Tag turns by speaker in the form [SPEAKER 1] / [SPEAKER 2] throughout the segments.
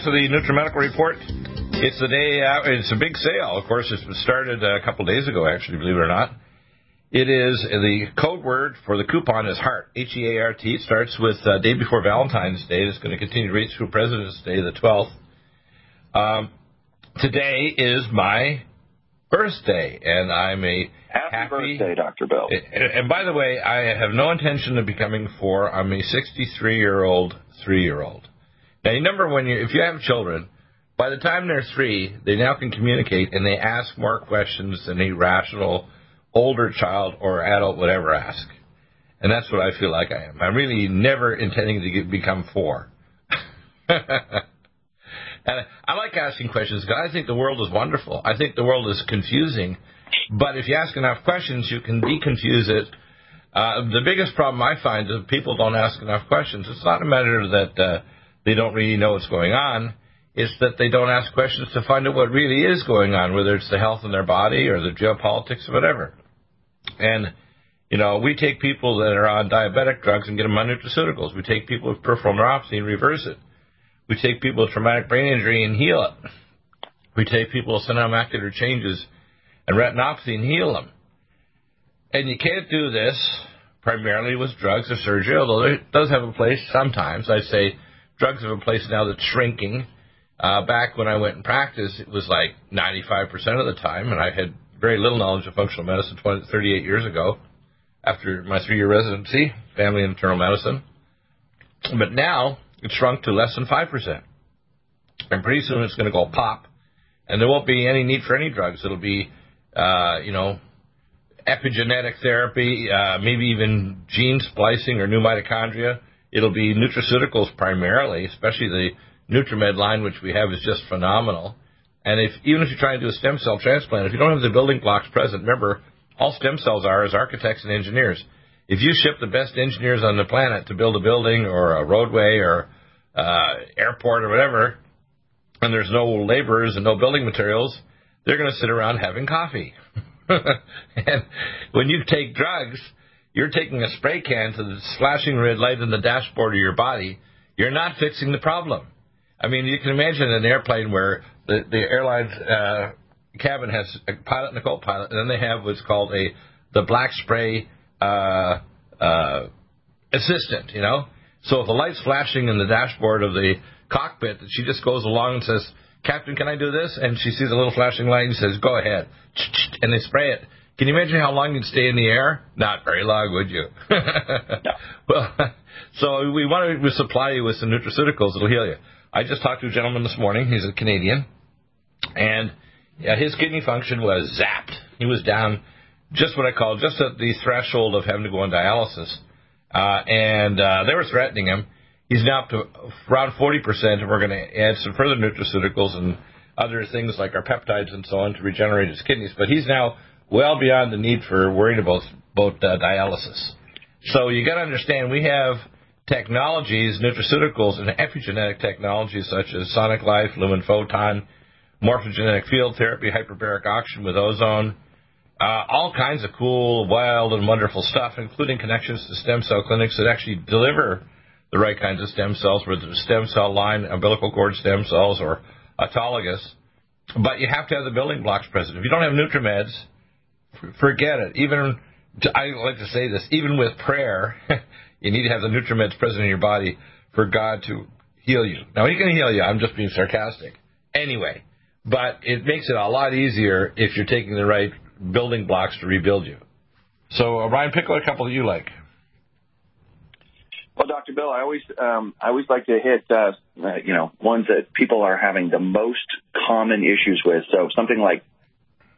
[SPEAKER 1] Back to the NutriMedical Report. It's the day, uh, it's a big sale. Of course, it started a couple days ago, actually, believe it or not. It is the code word for the coupon is heart, H E A R T. It starts with uh, day before Valentine's Day. It's going to continue right through President's Day, the 12th. Um, today is my birthday, and I'm a
[SPEAKER 2] Happy,
[SPEAKER 1] happy
[SPEAKER 2] birthday, Dr. Bill.
[SPEAKER 1] and, and by the way, I have no intention of becoming four. I'm a 63 year old three year old. Now, you remember when you, if you have children, by the time they're three, they now can communicate and they ask more questions than a rational older child or adult would ever ask. And that's what I feel like I am. I'm really never intending to get, become four. and I like asking questions because I think the world is wonderful. I think the world is confusing. But if you ask enough questions, you can deconfuse it. Uh, the biggest problem I find is people don't ask enough questions. It's not a matter that uh, they don't really know what's going on. It's that they don't ask questions to find out what really is going on, whether it's the health in their body or the geopolitics or whatever. And, you know, we take people that are on diabetic drugs and get them on nutraceuticals. We take people with peripheral neuropathy and reverse it. We take people with traumatic brain injury and heal it. We take people with senile macular changes and retinopathy and heal them. And you can't do this primarily with drugs or surgery, although it does have a place sometimes. I say drugs have a place now that's shrinking. Uh, back when I went in practice, it was like 95% of the time, and I had very little knowledge of functional medicine 20, 38 years ago after my three year residency, family and internal medicine. But now it's shrunk to less than 5%. And pretty soon it's going to go pop, and there won't be any need for any drugs. It'll be, uh, you know, epigenetic therapy, uh, maybe even gene splicing or new mitochondria. It'll be nutraceuticals primarily, especially the NutriMed line, which we have is just phenomenal. And if even if you're trying to do a stem cell transplant, if you don't have the building blocks present, remember, all stem cells are is architects and engineers. If you ship the best engineers on the planet to build a building or a roadway or uh, airport or whatever, and there's no laborers and no building materials, they're going to sit around having coffee. and when you take drugs, you're taking a spray can to the flashing red light in the dashboard of your body. You're not fixing the problem. I mean, you can imagine an airplane where the, the airline's uh, cabin has a pilot and a co-pilot, and then they have what's called a the black spray uh, uh, assistant. You know, so if the light's flashing in the dashboard of the cockpit, she just goes along and says, "Captain, can I do this?" And she sees a little flashing light and says, "Go ahead," and they spray it. Can you imagine how long you'd stay in the air? Not very long, would you?
[SPEAKER 2] No.
[SPEAKER 1] Well, so we want to supply you with some nutraceuticals that'll heal you. I just talked to a gentleman this morning. He's a Canadian, and yeah, his kidney function was zapped. He was down just what I call just at the threshold of having to go on dialysis, uh, and uh, they were threatening him. He's now up to around 40%, and we're going to add some further nutraceuticals and other things like our peptides and so on to regenerate his kidneys. But he's now well beyond the need for worrying about, about uh, dialysis. So you got to understand, we have technologies, nutraceuticals, and epigenetic technologies such as sonic life, lumen photon, morphogenetic field therapy, hyperbaric oxygen with ozone, uh, all kinds of cool, wild, and wonderful stuff, including connections to stem cell clinics that actually deliver the right kinds of stem cells, whether it's stem cell line, umbilical cord stem cells, or autologous. But you have to have the building blocks present. If you don't have NutriMeds, forget it. Even I like to say this, even with prayer, you need to have the NutriMeds present in your body for God to heal you. Now He can heal you. I'm just being sarcastic. Anyway, but it makes it a lot easier if you're taking the right building blocks to rebuild you. So, uh, Ryan, pick a couple that you like.
[SPEAKER 2] Well, Dr. Bill, I always um, I always like to hit uh, uh, you know ones that people are having the most common issues with. So something like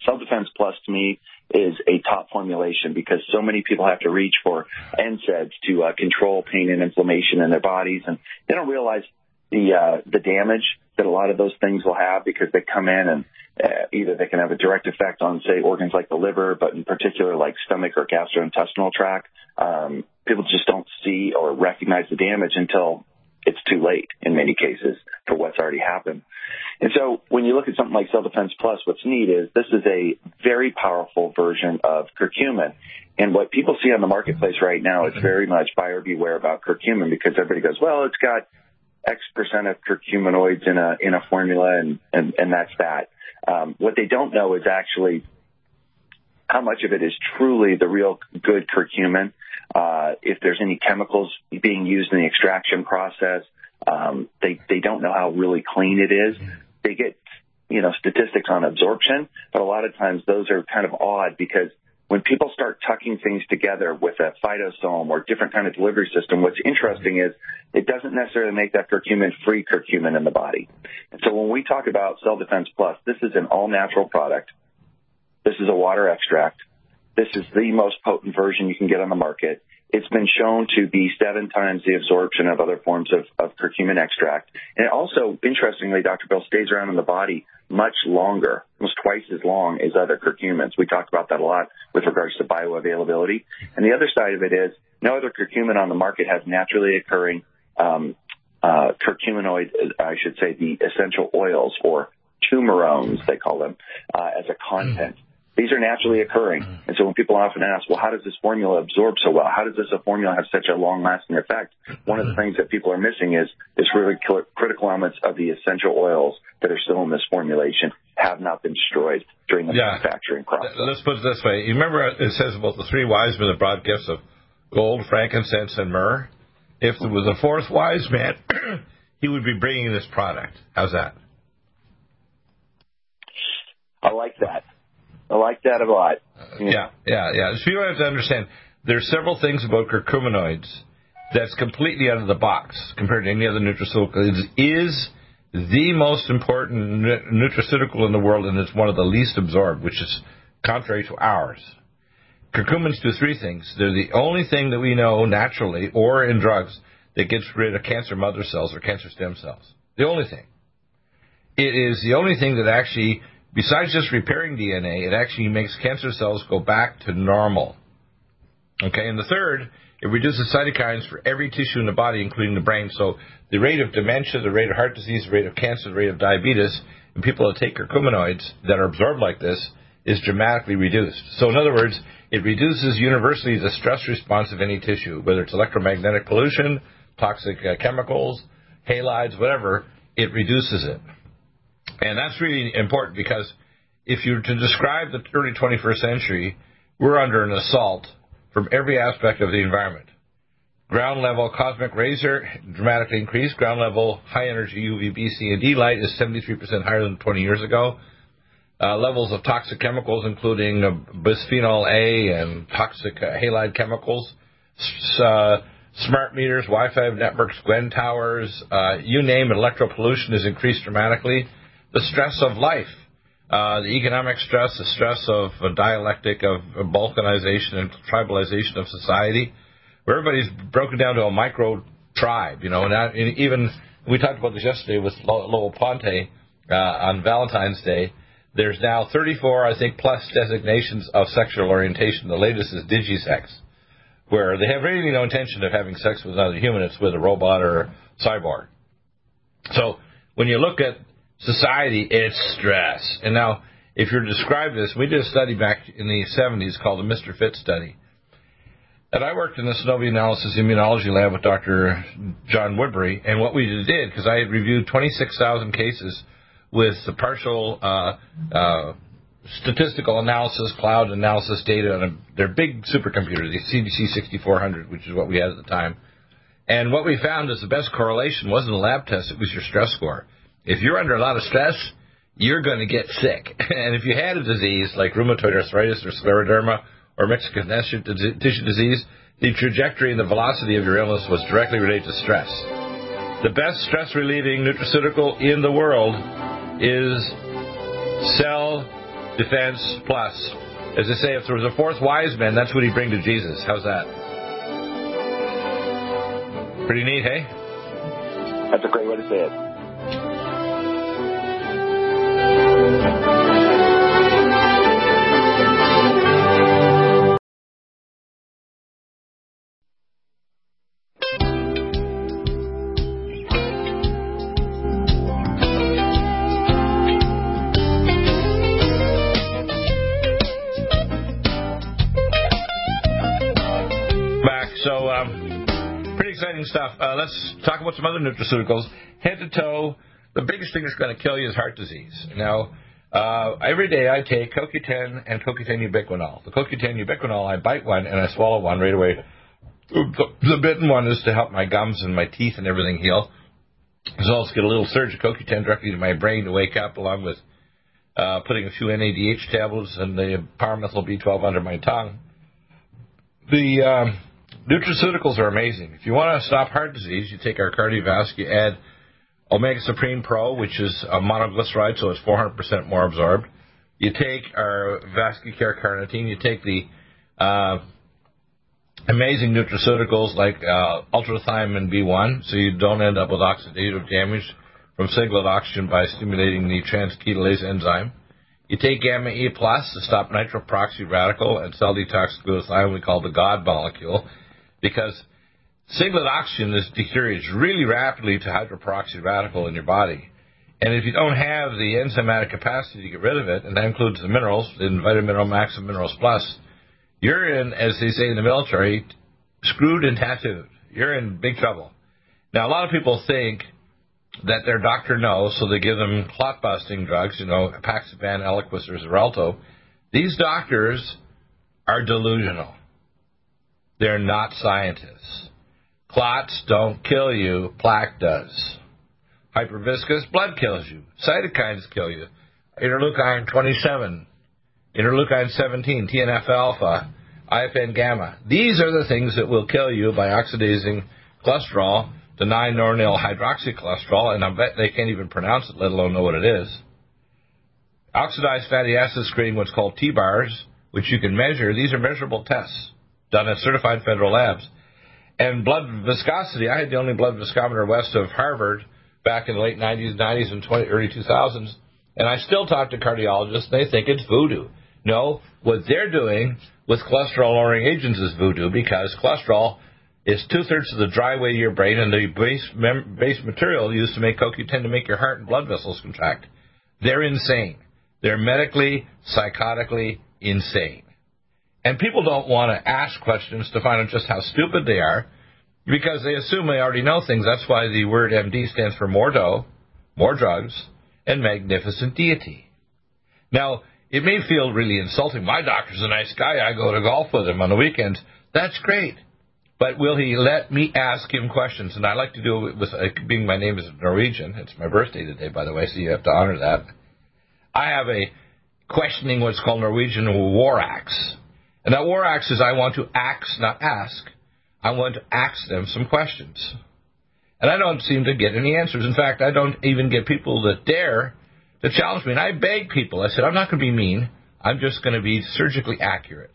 [SPEAKER 2] Cell Defense Plus to me is a top formulation because so many people have to reach for NSAIDs to uh, control pain and inflammation in their bodies, and they don't realize the uh, the damage that a lot of those things will have because they come in and uh, either they can have a direct effect on, say, organs like the liver, but in particular like stomach or gastrointestinal tract. Um, people just don't see or recognize the damage until it's too late in many cases for what's already happened. And so when you look at something like Cell Defense Plus, what's neat is this is a very powerful version of curcumin. And what people see on the marketplace right now is very much buyer beware about curcumin because everybody goes, well, it's got X percent of curcuminoids in a in a formula, and and, and that's that. Um, what they don't know is actually how much of it is truly the real good curcumin. Uh, if there's any chemicals being used in the extraction process, um, they they don't know how really clean it is. They get you know statistics on absorption, but a lot of times those are kind of odd because when people start tucking things together with a phytosome or different kind of delivery system, what's interesting is it doesn't necessarily make that curcumin free curcumin in the body. And so when we talk about Cell Defense Plus, this is an all natural product. This is a water extract. This is the most potent version you can get on the market. It's been shown to be seven times the absorption of other forms of, of curcumin extract. And it also, interestingly, Dr. Bill stays around in the body much longer, almost twice as long as other curcumins. We talked about that a lot with regards to bioavailability. And the other side of it is no other curcumin on the market has naturally occurring um, uh, curcuminoid, I should say, the essential oils or turmerones, they call them, uh, as a content. Mm. These are naturally occurring. Mm-hmm. And so when people often ask, well, how does this formula absorb so well? How does this formula have such a long lasting effect? One of the mm-hmm. things that people are missing is this really critical elements of the essential oils that are still in this formulation have not been destroyed during the yeah. manufacturing process.
[SPEAKER 1] Let's put it this way. You remember it says about the three wise men that brought gifts of gold, frankincense, and myrrh? If there was a fourth wise man, he would be bringing this product. How's that?
[SPEAKER 2] I like that. I like that a lot.
[SPEAKER 1] Yeah, yeah, yeah. So you have to understand there's several things about curcuminoids that's completely out of the box compared to any other nutraceutical. It is the most important nutraceutical in the world, and it's one of the least absorbed, which is contrary to ours. Curcumins do three things. They're the only thing that we know naturally or in drugs that gets rid of cancer mother cells or cancer stem cells. The only thing. It is the only thing that actually Besides just repairing DNA, it actually makes cancer cells go back to normal. Okay, and the third, it reduces cytokines for every tissue in the body, including the brain. So the rate of dementia, the rate of heart disease, the rate of cancer, the rate of diabetes in people that take curcuminoids that are absorbed like this is dramatically reduced. So in other words, it reduces universally the stress response of any tissue, whether it's electromagnetic pollution, toxic uh, chemicals, halides, whatever, it reduces it. And that's really important because if you were to describe the early 21st century, we're under an assault from every aspect of the environment. Ground level cosmic rays are dramatically increased. Ground level high energy UVB, C, and D light is 73% higher than 20 years ago. Uh, levels of toxic chemicals, including uh, bisphenol A and toxic uh, halide chemicals, uh, smart meters, Wi-Fi networks, GWEN towers, uh, you name it, electro pollution has increased dramatically the stress of life, uh, the economic stress, the stress of a dialectic of balkanization and tribalization of society, where everybody's broken down to a micro tribe, you know, and, that, and even we talked about this yesterday with Lowell Ponte uh, on Valentine's Day. There's now 34, I think, plus designations of sexual orientation. The latest is digisex, where they have really no intention of having sex with another human. It's with a robot or a cyborg. So when you look at society, it's stress. And now, if you're described this, we did a study back in the 70s called the MRFIT study. And I worked in the Synovial Analysis Immunology Lab with Dr. John Woodbury. And what we did, because I had reviewed 26,000 cases with the partial uh, uh, statistical analysis, cloud analysis data on a, their big supercomputer, the CDC 6400, which is what we had at the time. And what we found is the best correlation wasn't a lab test, it was your stress score. If you're under a lot of stress, you're going to get sick. And if you had a disease like rheumatoid arthritis or scleroderma or mixed connective tissue disease, the trajectory and the velocity of your illness was directly related to stress. The best stress relieving nutraceutical in the world is Cell Defense Plus. As I say, if there was a fourth wise man, that's what he'd bring to Jesus. How's that? Pretty neat, hey?
[SPEAKER 2] That's a great way to say it.
[SPEAKER 1] Stuff. Uh, let's talk about some other nutraceuticals. Head to toe, the biggest thing that's going to kill you is heart disease. Now, uh, every day I take CoQ10 and CoQ10 ubiquinol. The CoQ10 ubiquinol, I bite one and I swallow one right away. The, the bitten one is to help my gums and my teeth and everything heal. Well as get a little surge of CoQ10 directly to my brain to wake up, along with uh, putting a few NADH tablets and the pyrimethyl B12 under my tongue. The um, nutraceuticals are amazing. If you want to stop heart disease, you take our cardiovascular, you add Omega Supreme Pro, which is a monoglyceride, so it's 400% more absorbed. You take our Vascucare Carnitine, you take the uh, amazing nutraceuticals like uh, ultrathiamine B1, so you don't end up with oxidative damage from singlet oxygen by stimulating the transketolase enzyme. You take gamma E plus to stop nitroperoxy radical and cell detox glutathione, we call the God molecule because singlet oxygen is deteriorates really rapidly to hydroperoxy radical in your body. And if you don't have the enzymatic capacity to get rid of it, and that includes the minerals in VitaMineralMAX and Minerals Plus, you're in, as they say in the military, screwed and tattooed. You're in big trouble. Now, a lot of people think that their doctor knows, so they give them clot busting drugs, you know, Apixaban, Eliquis, or Xarelto. These doctors are delusional. They're not scientists. Clots don't kill you, plaque does. Hyperviscous blood kills you. Cytokines kill you. Interleukin 27, interleukin 17, TNF alpha, IFN gamma. These are the things that will kill you by oxidizing cholesterol to 9-nornyl hydroxycholesterol, and I bet they can't even pronounce it, let alone know what it is. Oxidized fatty acid screening, what's called TBARS, which you can measure. These are measurable tests done at certified federal labs. And blood viscosity, I had the only blood viscometer west of Harvard back in the late 90s, 90s and 20, early 2000s. And I still talk to cardiologists, they think it's voodoo. No, what they're doing with cholesterol lowering agents is voodoo because cholesterol is two thirds of the dry weight of your brain and the base, mem- base material used to make CoQ10 to make your heart and blood vessels contract. They're insane. They're medically, psychotically insane. And people don't want to ask questions to find out just how stupid they are because they assume they already know things. That's why the word MD stands for more dough, more drugs, and magnificent deity. Now, it may feel really insulting. My doctor's a nice guy. I go to golf with him on the weekends. That's great. But will he let me ask him questions? And I like to do it with, uh, being my name is Norwegian. It's my birthday today, by the way, so you have to honor that. I have a questioning what's called Norwegian war axe. And that war axe is I want to axe, not ask. I want to ask them some questions. And I don't seem to get any answers. In fact, I don't even get people that dare to challenge me. And I beg people. I said, I'm not going to be mean. I'm just going to be surgically accurate.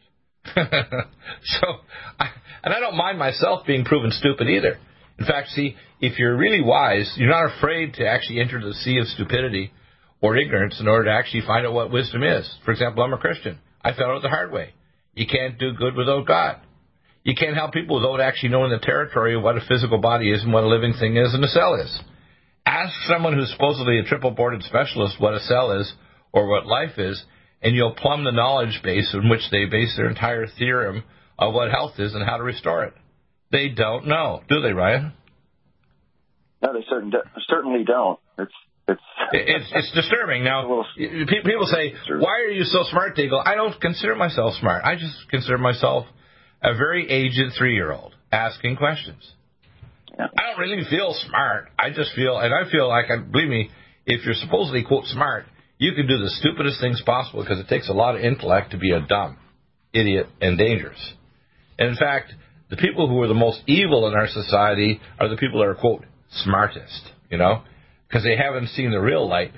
[SPEAKER 1] so, I, and I don't mind myself being proven stupid either. In fact, see, if you're really wise, you're not afraid to actually enter the sea of stupidity or ignorance in order to actually find out what wisdom is. For example, I'm a Christian. I found out the hard way. You can't do good without God. You can't help people without actually knowing the territory of what a physical body is and what a living thing is and a cell is. Ask someone who's supposedly a triple boarded specialist what a cell is or what life is, and you'll plumb the knowledge base in which they base their entire theorem of what health is and how to restore it. They don't know, do they, Ryan?
[SPEAKER 2] No, they certain, certainly don't. It's it's
[SPEAKER 1] it's, it's disturbing. Now, people say, "Why are you so smart?" They go, "I don't consider myself smart. I just consider myself a very aged three-year-old asking questions. Yeah. I don't really feel smart. I just feel, and I feel like, I, believe me, if you're supposedly quote smart, you can do the stupidest things possible because it takes a lot of intellect to be a dumb idiot and dangerous. And in fact, the people who are the most evil in our society are the people that are quote smartest. You know because they haven't seen the real light,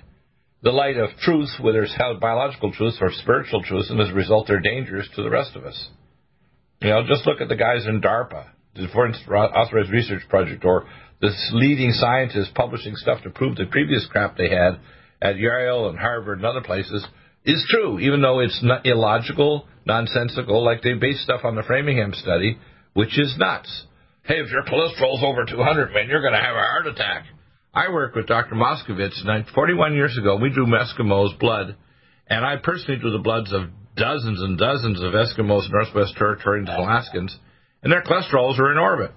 [SPEAKER 1] the light of truth, whether it's held biological truth or spiritual truth, and as a result, they're dangerous to the rest of us. You know, just look at the guys in DARPA, the Foreign Authorized Research Project, or the leading scientists publishing stuff to prove the previous crap they had at Yale and Harvard and other places is true, even though it's not illogical, nonsensical, like they base stuff on the Framingham study, which is nuts. Hey, if your cholesterol's over 200, man, you're going to have a heart attack. I worked with Dr. Moskovitz 41 years ago. We drew Eskimos' blood, and I personally drew the bloods of dozens and dozens of Eskimos, Northwest Territorians, and Alaskans, and their cholesterols were in orbit,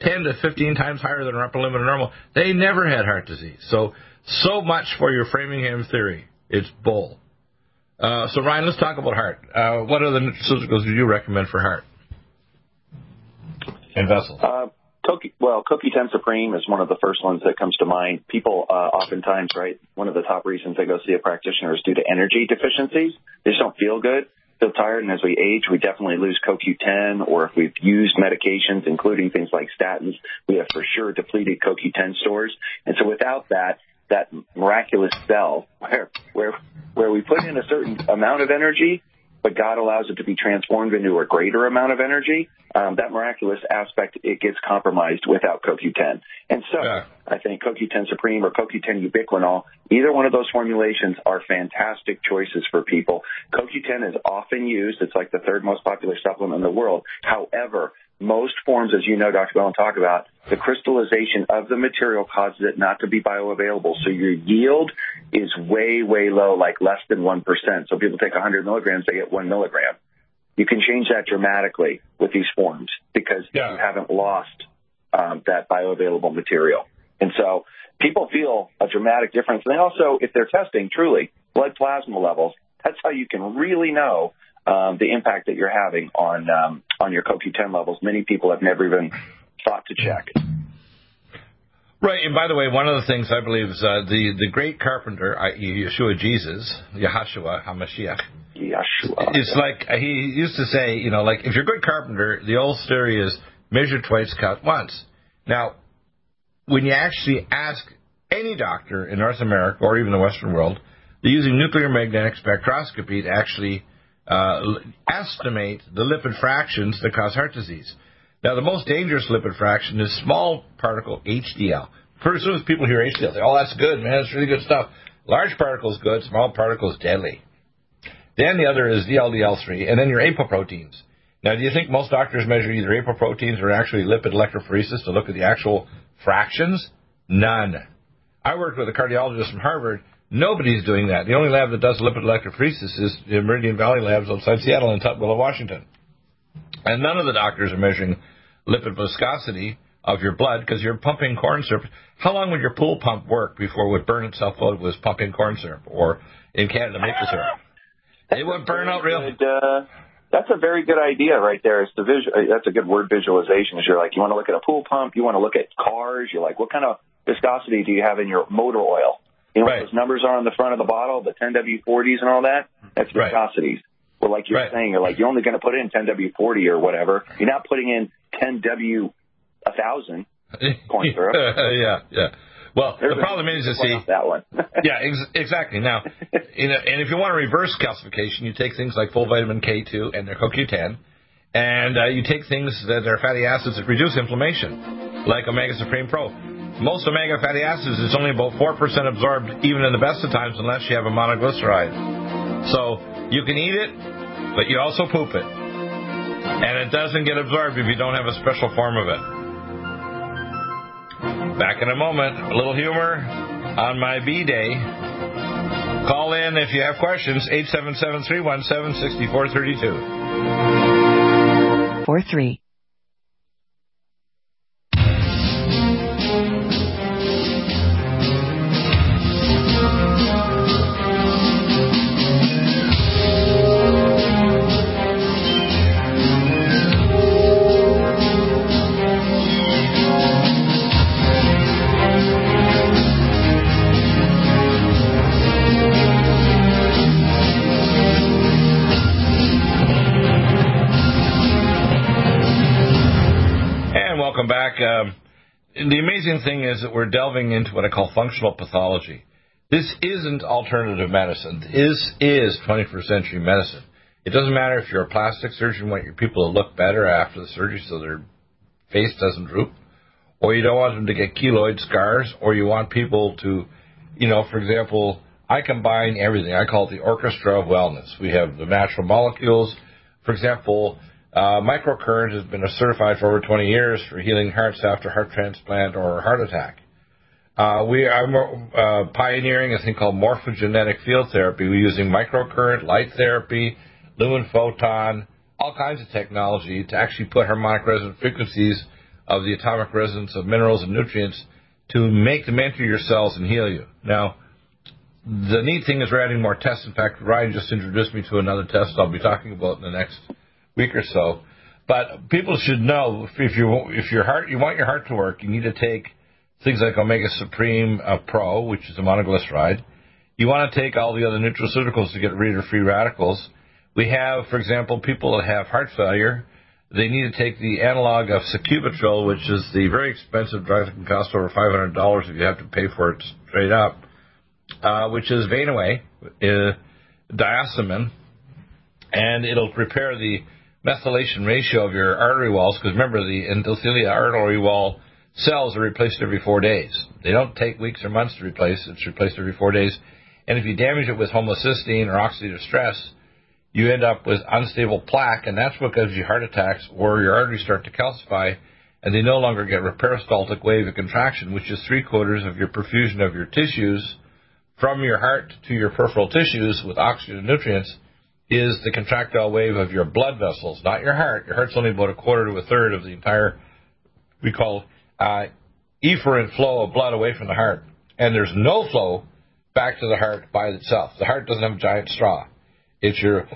[SPEAKER 1] 10 to 15 times higher than upper limit of normal. They never had heart disease. So, so much for your Framingham theory. It's bull. Uh, so, Ryan, let's talk about heart. Uh, what other nutraceuticals do you recommend for heart and vessels?
[SPEAKER 2] Uh, Coqui, well, CoQ10 Supreme is one of the first ones that comes to mind. People uh, oftentimes, right, one of the top reasons they go see a practitioner is due to energy deficiencies. They just don't feel good, feel tired, and as we age, we definitely lose CoQ10. Or if we've used medications, including things like statins, we have for sure depleted CoQ10 stores. And so without that, that miraculous cell where where where we put in a certain amount of energy but God allows it to be transformed into a greater amount of energy, um, that miraculous aspect, it gets compromised without CoQ10. And so yeah. I think CoQ10 Supreme or CoQ10 Ubiquinol, either one of those formulations are fantastic choices for people. CoQ10 is often used. It's like the third most popular supplement in the world. However, most forms, as you know, Dr. Bellin talk about, the crystallization of the material causes it not to be bioavailable. So your yield is way, way low, like less than 1%. So people take 100 milligrams, they get one milligram. You can change that dramatically with these forms because yeah. you haven't lost um, that bioavailable material. And so people feel a dramatic difference. And also, if they're testing truly blood plasma levels, that's how you can really know um, the impact that you're having on um, on your CoQ10 levels. Many people have never even thought to check.
[SPEAKER 1] Right, and by the way, one of the things I believe is uh, the the great carpenter, Yeshua Jesus, Yahshua Hamashiach.
[SPEAKER 2] Yeshua.
[SPEAKER 1] It's like uh, he used to say, you know, like if you're a good carpenter, the old story is measure twice, cut once. Now, when you actually ask any doctor in North America or even the Western world, they're using nuclear magnetic spectroscopy to actually uh, estimate the lipid fractions that cause heart disease. Now, the most dangerous lipid fraction is small particle HDL. Pretty soon as people hear HDL, they say, oh, that's good, man, that's really good stuff. Large particles good, small particles deadly. Then the other is VLDL3, and then your apoproteins. Now, do you think most doctors measure either apoproteins or actually lipid electrophoresis to look at the actual fractions? None. I worked with a cardiologist from Harvard Nobody's doing that. The only lab that does lipid electrophoresis is the Meridian Valley Labs outside Seattle in Tukwila, Washington. And none of the doctors are measuring lipid viscosity of your blood because you're pumping corn syrup. How long would your pool pump work before it would burn itself out with pumping corn syrup or in Canada maple syrup? It would burn out real.
[SPEAKER 2] Good, uh, that's a very good idea right there. It's the visual. Uh, that's a good word visualization. Is you're like you want to look at a pool pump, you want to look at cars. You're like, what kind of viscosity do you have in your motor oil? You know right. what those numbers are on the front of the bottle, the 10W40s and all that? That's viscosities. Right. Well, like you're right. saying, you're like, you're only going to put in 10W40 or whatever. You're not putting in 10W 1000 corn syrup.
[SPEAKER 1] yeah, yeah. Well, There's the problem is, to see
[SPEAKER 2] that one.
[SPEAKER 1] yeah, ex- exactly. Now, in a, and if you want to reverse calcification, you take things like full vitamin K2 and their CoQ10, and uh, you take things that are fatty acids that reduce inflammation, like Omega Supreme Pro. Most omega fatty acids is only about 4% absorbed even in the best of times unless you have a monoglyceride. So you can eat it, but you also poop it. And it doesn't get absorbed if you don't have a special form of it. Back in a moment, a little humor on my B day. Call in if you have questions, 877 317 6432.
[SPEAKER 3] 43.
[SPEAKER 1] Welcome back. Um, the amazing thing is that we're delving into what I call functional pathology. This isn't alternative medicine. This is 21st century medicine. It doesn't matter if you're a plastic surgeon, want your people to look better after the surgery so their face doesn't droop, or you don't want them to get keloid scars, or you want people to, you know, for example, I combine everything. I call it the orchestra of wellness. We have the natural molecules. For example, uh, microcurrent has been certified for over 20 years for healing hearts after heart transplant or heart attack. Uh, we are uh, pioneering a thing called morphogenetic field therapy. We're using microcurrent, light therapy, lumen photon, all kinds of technology to actually put harmonic resonant frequencies of the atomic resonance of minerals and nutrients to make them enter your cells and heal you. Now, the neat thing is we're adding more tests. In fact, Ryan just introduced me to another test I'll be talking about in the next week or so. But people should know if you if your heart you want your heart to work, you need to take things like Omega Supreme uh, Pro, which is a monoglyceride. You want to take all the other nutraceuticals to get rid of free radicals. We have, for example, people that have heart failure. They need to take the analog of sacubitril, which is the very expensive drug that can cost over $500 if you have to pay for it straight up, uh, which is Vein-Away, uh, and it'll repair the methylation ratio of your artery walls, because remember, the endothelial artery wall cells are replaced every four days. They don't take weeks or months to replace, it's replaced every four days. And if you damage it with homocysteine or oxidative stress, you end up with unstable plaque, and that's what gives you heart attacks where your arteries start to calcify and they no longer get peristaltic wave of contraction, which is three quarters of your perfusion of your tissues from your heart to your peripheral tissues with oxygen and nutrients is the contractile wave of your blood vessels, not your heart. Your heart's only about a quarter to a third of the entire, we call, uh, efferent flow of blood away from the heart. And there's no flow back to the heart by itself. The heart doesn't have a giant straw. It's your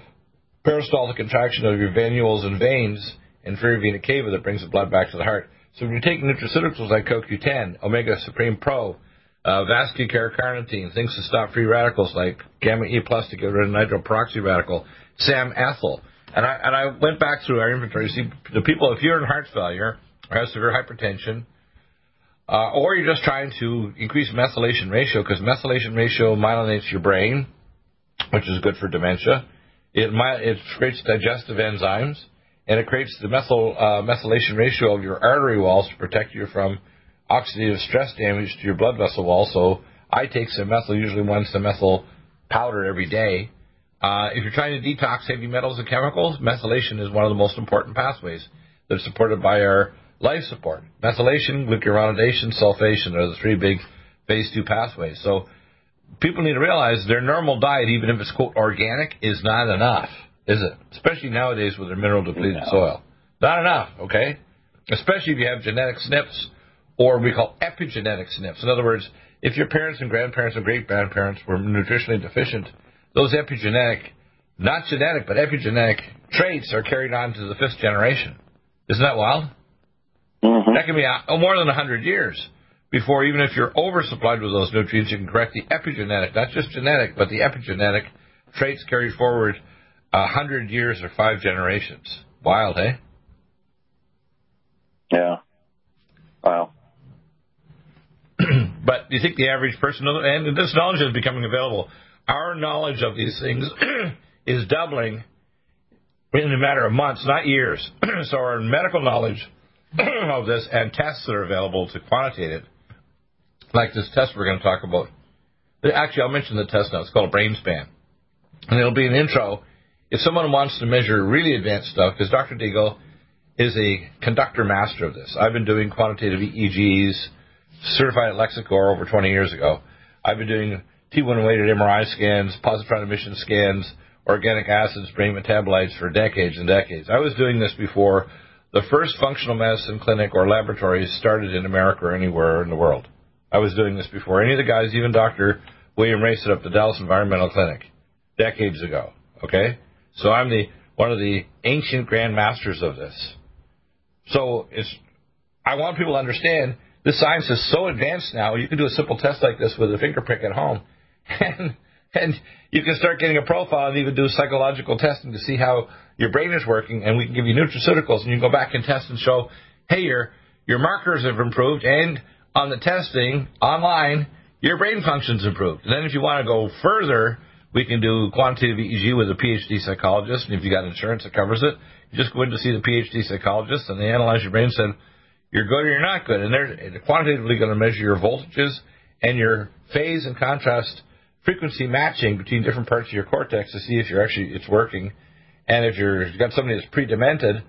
[SPEAKER 1] peristaltic contraction of your venules and veins and inferior vena cava that brings the blood back to the heart. So when you take nutraceuticals like CoQ10, Omega Supreme Pro, uh, vascular carnitine, things to stop free radicals like gamma E plus to get rid of nitroperoxy radical, SAMethyl. And I, and I went back through our inventory to see the people, if you're in heart failure or have severe hypertension, uh, or you're just trying to increase methylation ratio, because methylation ratio myelinates your brain, which is good for dementia. It, it creates digestive enzymes, and it creates the methyl, uh, methylation ratio of your artery walls to protect you from oxidative stress damage to your blood vessel wall. So I take SAMethyl, usually one SAMethyl powder every day. Uh, if you're trying to detox heavy metals and chemicals, methylation is one of the most important pathways that are supported by our life support. Methylation, glucuronidation, sulfation are the three big phase two pathways. So people need to realize their normal diet, even if it's quote organic, is not enough, is it? Especially nowadays with their mineral depleted no. soil. Not enough, okay? Especially if you have genetic SNPs or we call epigenetic SNPs. In other words, if your parents and grandparents and great grandparents were nutritionally deficient, those epigenetic, not genetic, but epigenetic traits are carried on to the fifth generation. Isn't that wild?
[SPEAKER 2] Mm-hmm.
[SPEAKER 1] That can be uh, more than 100 years before, even if you're oversupplied with those nutrients, you can correct the epigenetic, not just genetic, but the epigenetic traits carried forward 100 years or five generations. Wild, eh?
[SPEAKER 2] Yeah. Wow.
[SPEAKER 1] but you think the average person, and this knowledge is becoming available, our knowledge of these things is doubling in a matter of months, not years. so our medical knowledge of this and tests that are available to quantitate it, like this test we're going to talk about. Actually, I'll mention the test now. It's called brain span. And it'll be an intro if someone wants to measure really advanced stuff, because Dr. Deagle is a conductor master of this. I've been doing quantitative EEGs, certified at Lexicor over 20 years ago. I've been doing T1 weighted MRI scans, positron emission scans, organic acids, brain metabolites for decades and decades. I was doing this before the first functional medicine clinic or laboratory started in America or anywhere in the world. I was doing this before any of the guys, even Dr. William Rea set up the Dallas Environmental Clinic decades ago. Okay? So I'm the one of the ancient grand masters of this. So it's I want people to understand this science is so advanced now. You can do a simple test like this with a finger prick at home, and and you can start getting a profile and even do psychological testing to see how your brain is working. And we can give you nutraceuticals, and you can go back and test and show, hey, your your markers have improved, and on the testing online, your brain functions improved. And then if you want to go further, we can do quantitative EEG with a PhD psychologist, and if you got insurance that covers it, you just go in to see the PhD psychologist, and they analyze your brain and say, you're good or you're not good. And they're quantitatively going to measure your voltages and your phase and contrast frequency matching between different parts of your cortex to see if you're actually it's working. And if you're, you've got somebody that's pre-demented,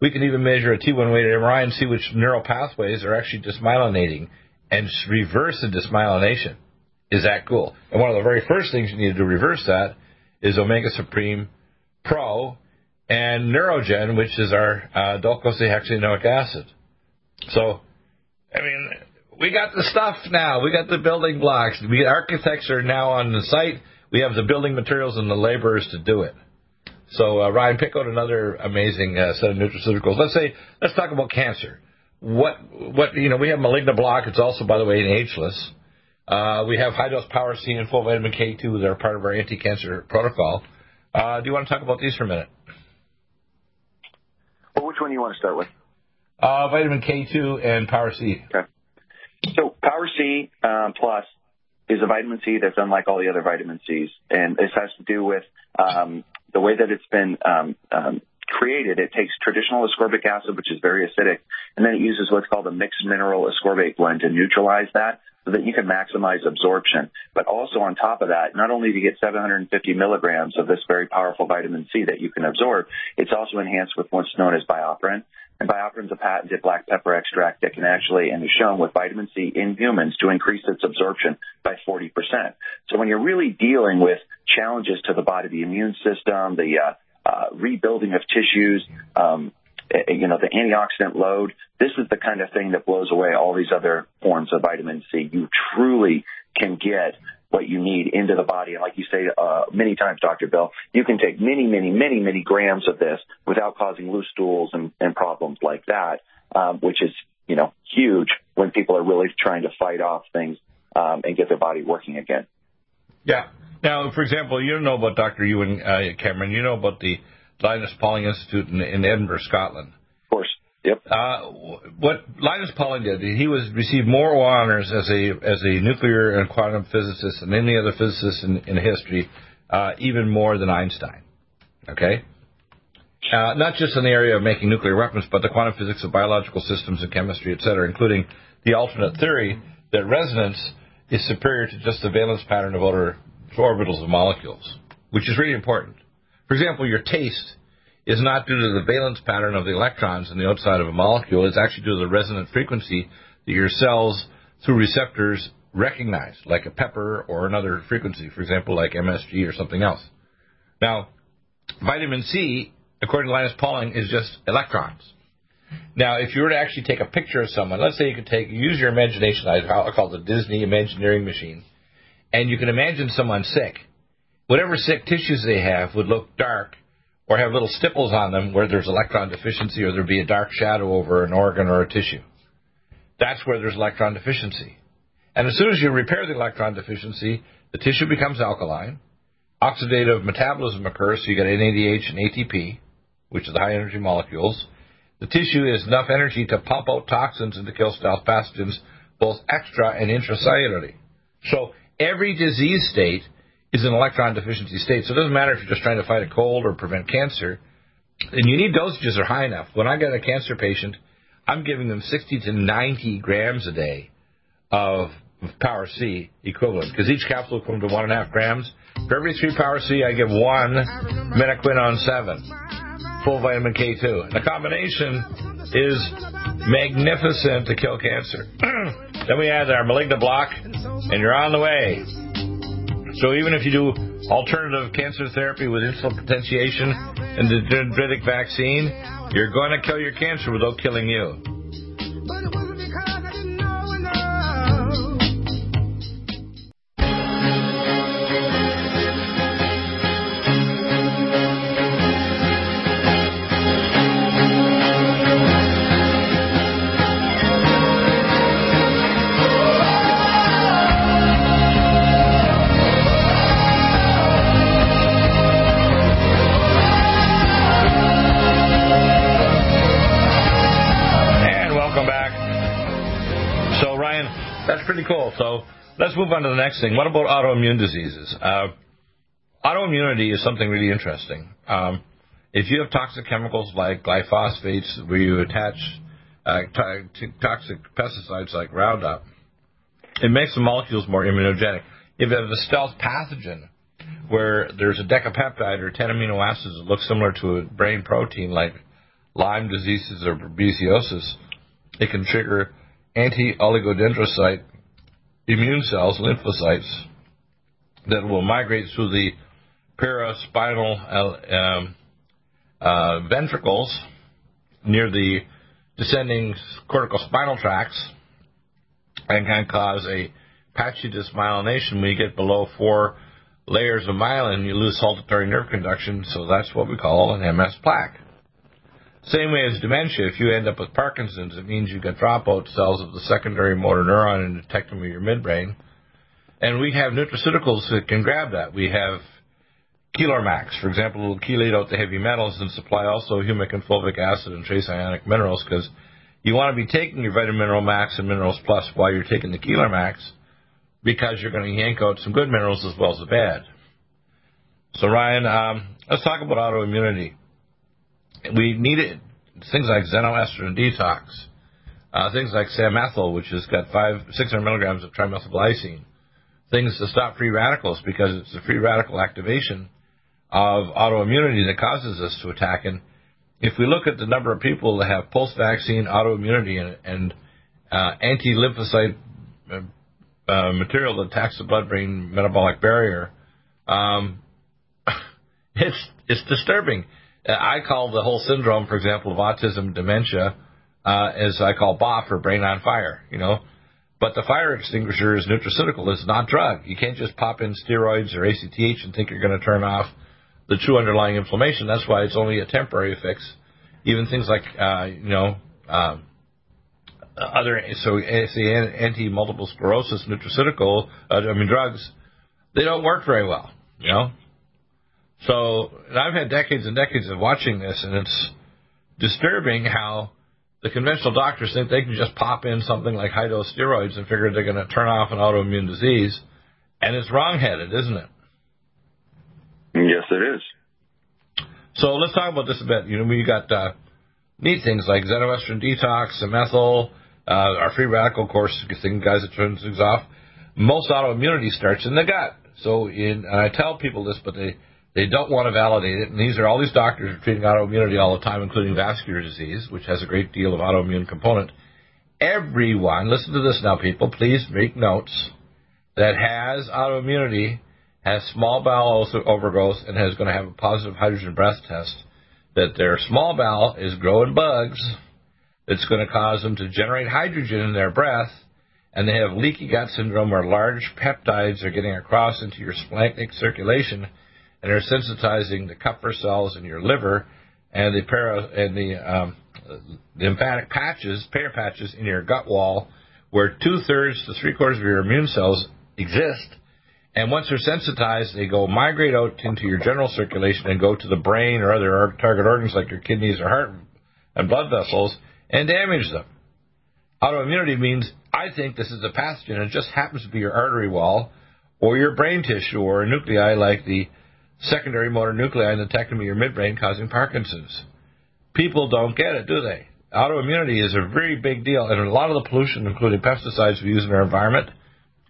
[SPEAKER 1] we can even measure a T1 weighted MRI and see which neural pathways are actually dysmyelinating and reverse the dysmyelination. Is that cool? And one of the very first things you need to reverse that is Omega Supreme Pro and Neurogen, which is our uh, docosahexaenoic acid. So, I mean, we got the stuff now. We got the building blocks. We architects are now on the site. We have the building materials and the laborers to do it. So, uh, Ryan, pick out another amazing uh, set of nutraceuticals. Let's say, let's talk about cancer. What, what, you know, we have malignant block. It's also, by the way, ageless. Uh, we have high dose power C and full vitamin K2 that are part of our anti cancer protocol. Uh, do you want to talk about these for a minute?
[SPEAKER 2] Well, which one do you want to start with?
[SPEAKER 1] Uh, vitamin K2 and Power C.
[SPEAKER 2] Okay. So Power C um, Plus is a vitamin C that's unlike all the other vitamin Cs, and this has to do with um, the way that it's been um, um, created. It takes traditional ascorbic acid, which is very acidic, and then it uses what's called a mixed mineral ascorbate blend to neutralize that so that you can maximize absorption. But also on top of that, not only do you get 750 milligrams of this very powerful vitamin C that you can absorb, it's also enhanced with what's known as BioPerine. And BioPerine is a patented black pepper extract that can actually and is shown with vitamin C in humans to increase its absorption by 40%. So when you're really dealing with challenges to the body, the immune system, the uh, uh, rebuilding of tissues, um, eh, you know, the antioxidant load. This is the kind of thing that blows away all these other forms of vitamin C. You truly can get what you need into the body. And like you say uh, many times, Dr. Bill, you can take many, many, many, many grams of this without causing loose stools and, and problems like that, um, which is, you know, huge when people are really trying to fight off things um, and get their body working again.
[SPEAKER 1] Yeah. Now, for example, you know about Dr. Ewan uh, Cameron. You know about the Linus Pauling Institute in, in Edinburgh, Scotland.
[SPEAKER 2] Yep.
[SPEAKER 1] Uh, what Linus Pauling did, he was received more honors as a as a nuclear and quantum physicist than any other physicist in, in history, uh, even more than Einstein. Okay. Uh, not just in the area of making nuclear weapons, but the quantum physics of biological systems and chemistry, et cetera, including the alternate theory that resonance is superior to just the valence pattern of outer orbitals of molecules, which is really important. For example, your taste is not due to the valence pattern of the electrons in the outside of a molecule. It's actually due to the resonant frequency that your cells, through receptors, recognize, like a pepper or another frequency, for example, like MSG or something else. Now, vitamin C, according to Linus Pauling, is just electrons. Now, if you were to actually take a picture of someone, let's say you could take, use your imagination, I call it the Disney Imagineering Machine, and you can imagine someone sick. Whatever sick tissues they have would look dark or have little stipples on them where there's electron deficiency or there'd be a dark shadow over an organ or a tissue. That's where there's electron deficiency. And as soon as you repair the electron deficiency, the tissue becomes alkaline, oxidative metabolism occurs, so you get NADH and ATP, which are the high energy molecules. The tissue has enough energy to pump out toxins and to kill stealth pathogens, both extra and intracellularly. So every disease state is an electron deficiency state. So it doesn't matter if you're just trying to fight a cold or prevent cancer. And you need dosages that are high enough. When I get a cancer patient, I'm giving them 60 to 90 grams a day of power C equivalent because each capsule comes to one and a half grams. For every three power C, I give one menaquinone seven, full vitamin K2. And the combination is magnificent to kill cancer. then we add our malignant block, and you're on the way. So even if you do alternative cancer therapy with insulin potentiation and the dendritic vaccine, you're going to kill your cancer without killing you. Let's move on to the next thing. What about autoimmune diseases? Uh, autoimmunity is something really interesting. Um, if you have toxic chemicals like glyphosates, where you attach uh, t- toxic pesticides like Roundup, it makes the molecules more immunogenic. If you have a stealth pathogen, where there's a decapeptide or 10 amino acids that look similar to a brain protein like Lyme diseases or babesiosis, it can trigger anti-oligodendrocyte immune cells, lymphocytes, that will migrate through the paraspinal um, uh, ventricles near the descending corticospinal tracts and can cause a patchy demyelination when you get below four layers of myelin, you lose saltatory nerve conduction, so that's what we call an MS plaque. Same way as dementia, if you end up with Parkinson's, it means you've got dropout cells of the secondary motor neuron in the tectum of your midbrain. And we have nutraceuticals that can grab that. We have Max, for example, will chelate out the heavy metals and supply also humic and fulvic acid and trace ionic minerals because you want to be taking your VitaMineralMAX and minerals plus while you're taking the Max because you're going to yank out some good minerals as well as the bad. So Ryan, um, let's talk about autoimmunity we needed things like xenoestrogen detox, uh, things like SAMethyl, which has got five, 600 milligrams of trimethylglycine, things to stop free radicals because it's the free radical activation of autoimmunity that causes us to attack. And if we look at the number of people that have post-vaccine autoimmunity and, and uh, anti-lymphocyte uh, uh, material that attacks the blood-brain metabolic barrier, um, it's it's disturbing. I call the whole syndrome, for example, of autism dementia, uh, as I call BOF or brain on fire, you know. But the fire extinguisher is nutraceutical. It's not drug. You can't just pop in steroids or ACTH and think you're going to turn off the true underlying inflammation. That's why it's only a temporary fix. Even things like, uh, you know, um, other so the anti-multiple sclerosis nutraceutical, uh, I mean drugs, they don't work very well. You know, so I've had decades and decades of watching this, and it's disturbing how the conventional doctors think they can just pop in something like high dose steroids and figure they're going to turn off an autoimmune disease, and it's wrongheaded, isn't it?
[SPEAKER 2] Yes, it is.
[SPEAKER 1] So let's talk about this a bit. You know, we got uh, neat things like xenoestrogen detox, methyl, uh, our free radical course, thing, guys that turns things off. Most autoimmunity starts in the gut. So, in, and I tell people this, but they they don't want to validate it, and these are all these doctors are treating autoimmunity all the time, including vascular disease, which has a great deal of autoimmune component. Everyone, listen to this now, people, please make notes, that has autoimmunity, has small bowel overgrowth, and is going to have a positive hydrogen breath test, that their small bowel is growing bugs that's going to cause them to generate hydrogen in their breath, and they have leaky gut syndrome where large peptides are getting across into your splanchnic circulation and are sensitizing the Kupffer cells in your liver and the para and the um, lymphatic patches, Peyer patches in your gut wall, where two thirds to three quarters of your immune cells exist. And once they're sensitized, they go migrate out into your general circulation and go to the brain or other target organs like your kidneys or heart and blood vessels and damage them. Autoimmunity means I think this is a pathogen. It just happens to be your artery wall or your brain tissue or nuclei like the secondary motor nuclei in the tectum of your midbrain causing Parkinson's. People don't get it, do they? Autoimmunity is a very big deal, and a lot of the pollution, including pesticides we use in our environment,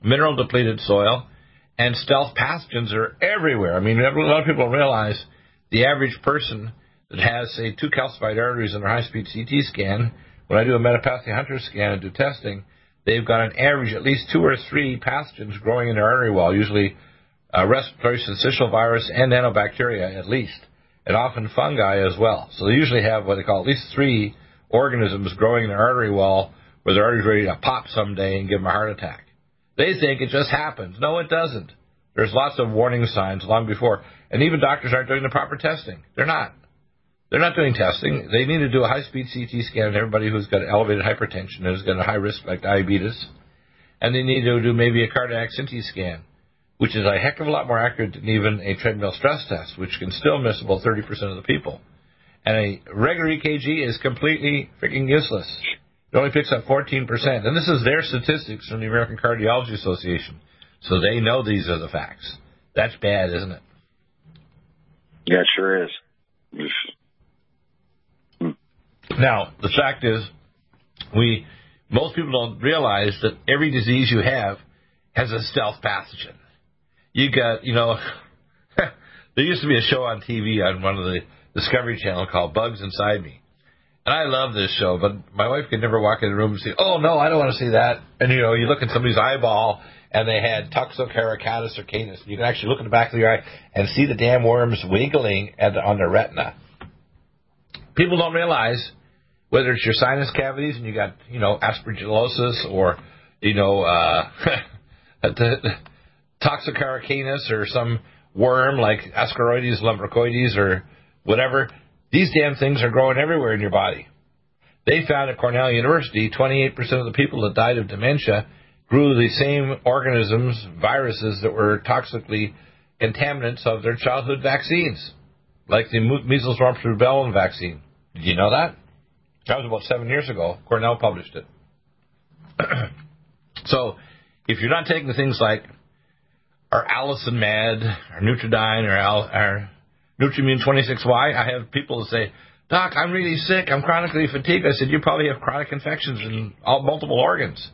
[SPEAKER 1] mineral depleted soil, and stealth pathogens are everywhere. I mean, a lot of people realize the average person that has, say, two calcified arteries in their high speed CT scan, when I do a Metapathy Hunter scan and do testing, they've got an average at least two or three pathogens growing in their artery wall, usually uh, respiratory syncytial virus and nanobacteria at least, and often fungi as well. So they usually have what they call at least three organisms growing in their artery wall where their artery's ready to pop someday and give them a heart attack. They think it just happens. No, it doesn't. There's lots of warning signs long before. And even doctors aren't doing the proper testing. They're not. They're not doing testing. They need to do a high speed CT scan on everybody who's got elevated hypertension and has got a high risk like diabetes. And they need to do maybe a cardiac CT scan, which is a heck of a lot more accurate than even a treadmill stress test, which can still miss about 30% of the people. And a regular EKG is completely freaking useless. It only picks up 14%. And this is their statistics from the American Cardiology Association. So they know these are the facts. That's bad, isn't it?
[SPEAKER 2] Yeah, it sure is.
[SPEAKER 1] Now, the fact is, we most people don't realize that every disease you have has a stealth pathogen. You got, you know, there used to be a show on TV on one of the Discovery Channel called Bugs Inside Me. And I love this show, but my wife could never walk in the room and say, "Oh no, I don't want to see that." And you know, you look at somebody's eyeball, and they had Toxocaracatus or canis. You can actually look in the back of the eye and see the damn worms wiggling at, on their retina. People don't realize whether it's your sinus cavities and you got, you know, aspergillosis or, you know, uh, Toxocaracanus or some worm like Ascaroides lumbricoides or whatever. These damn things are growing everywhere in your body. They found at Cornell University 28% of the people that died of dementia grew the same organisms, viruses that were toxically contaminants of their childhood vaccines, like the measles, mumps, rubella vaccine. Did you know that? That was about seven years ago. Cornell published it. so, if you're not taking things like our AllicinMED, our Nutriodine, or our NutrImmune 26Y, I have people that say, Doc, I'm really sick. I'm chronically fatigued. I said, you probably have chronic infections in all, multiple organs.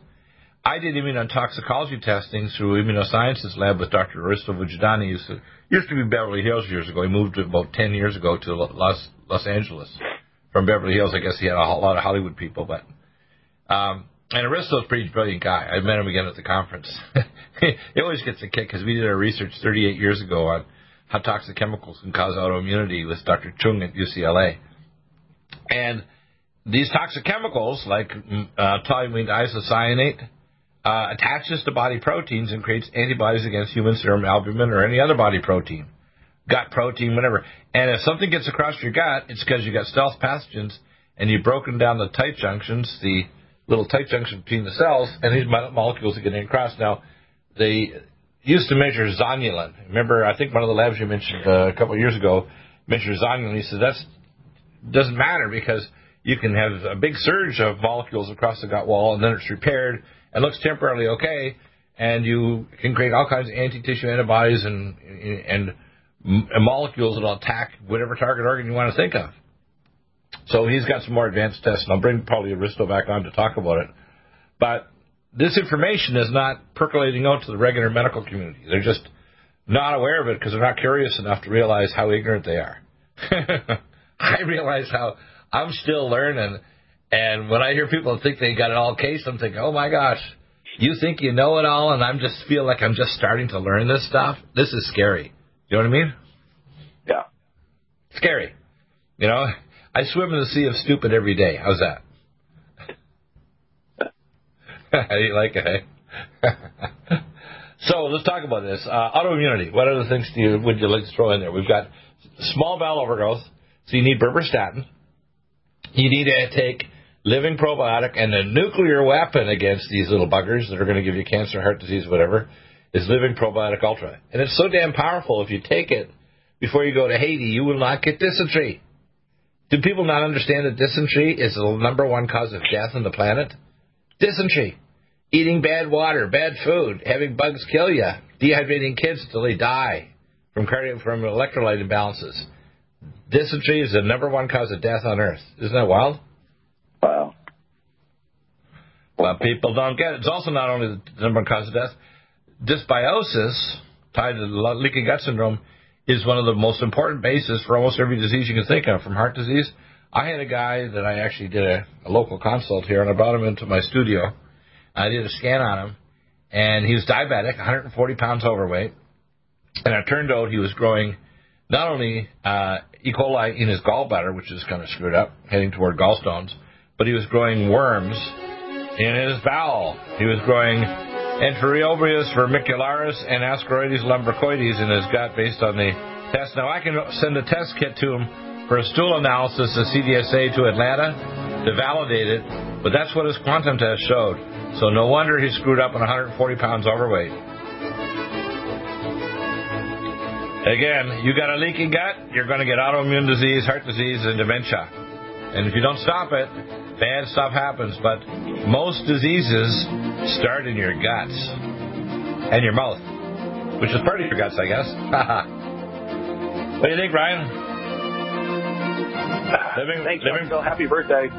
[SPEAKER 1] I did immunotoxicology testing through Immunosciences Lab with Dr. Aristo Vojdani. Used to, used to be Beverly Hills years ago. He moved about 10 years ago to Los, Los Angeles from Beverly Hills. I guess he had a lot of Hollywood people, but um, and Aristo's a pretty brilliant guy. I met him again at the conference. he always gets a kick because we did our research 38 years ago on how toxic chemicals can cause autoimmunity with Dr. Chung at UCLA. And these toxic chemicals, like mm, uh, toluene isocyanate, uh, attaches to body proteins and creates antibodies against human serum albumin or any other body protein, gut protein, whatever. And if something gets across your gut, it's because you got stealth pathogens and you've broken down the tight junctions, the little tight junction between the cells, and these molecules are getting across. Now, they used to measure zonulin. Remember, I think one of the labs you mentioned uh, a couple of years ago measured zonulin. He said that doesn't matter because you can have a big surge of molecules across the gut wall, and then it's repaired and looks temporarily okay, and you can create all kinds of anti-tissue antibodies and and molecules that'll attack whatever target organ you want to think of. So he's got some more advanced tests, and I'll bring probably Aristo back on to talk about it. But this information is not percolating out to the regular medical community. They're just not aware of it because they're not curious enough to realize how ignorant they are. I realize how I'm still learning and when I hear people think they got it all cased, I'm thinking, oh my gosh, you think you know it all, and I'm just feel like I'm just starting to learn this stuff. This is scary. You know what I mean?
[SPEAKER 2] Yeah.
[SPEAKER 1] Scary. You know, I swim in the sea of stupid every day. How's that? How do you like it, eh? so let's talk about this. Uh, autoimmunity. What other things do you would you like to throw in there? We've got small bowel overgrowth, so you need berberstatin. You need to take living probiotic, and a nuclear weapon against these little buggers that are going to give you cancer, heart disease, whatever, is living probiotic ultra. And it's so damn powerful. If you take it before you go to Haiti, you will not get dysentery. Do people not understand that dysentery is the number one cause of death on the planet? Dysentery. Eating bad water, bad food, having bugs kill you, dehydrating kids until they die from from electrolyte imbalances. Dysentery is the number one cause of death on Earth. Isn't that wild?
[SPEAKER 2] Wow.
[SPEAKER 1] Well, people don't get it. It's also not only the number one cause of death, dysbiosis, tied to leaky gut syndrome, is one of the most important bases for almost every disease you can think of, from heart disease. I had a guy that I actually did a, a local consult here, and I brought him into my studio. I did a scan on him, and he was diabetic, 140 pounds overweight, and it turned out he was growing not only uh, E. coli in his gallbladder, which is kind of screwed up, heading toward gallstones, but he was growing worms in his bowel. He was growing Enterobius vermicularis and Ascaroides lumbricoides in his gut based on the test. Now I can send a test kit to him for a stool analysis of CDSA to Atlanta to validate it, but that's what his quantum test showed. So no wonder he screwed up on 140 pounds overweight. Again, you got a leaky gut, you're going to get autoimmune disease, heart disease, and dementia. And if you don't stop it, bad stuff happens. But most diseases start in your guts and your mouth, which is part of your guts, I guess. what do you think, Ryan?
[SPEAKER 2] Living, Thanks, living, Bill. Happy birthday.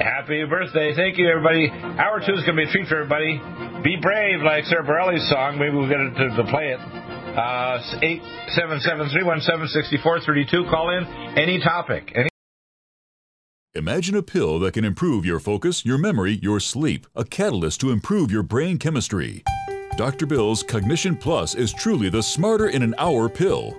[SPEAKER 1] Happy birthday. Thank you, everybody. Hour two is going to be a treat for everybody. Be brave, like Sara Bareilles' song. Maybe we'll get it to, to play it. Uh, 877-317-6432. Call in any topic. Any
[SPEAKER 4] Imagine a pill that can improve your focus, your memory, your sleep, a catalyst to improve your brain chemistry. Dr. Bill's Cognition Plus is truly the smarter in an hour pill.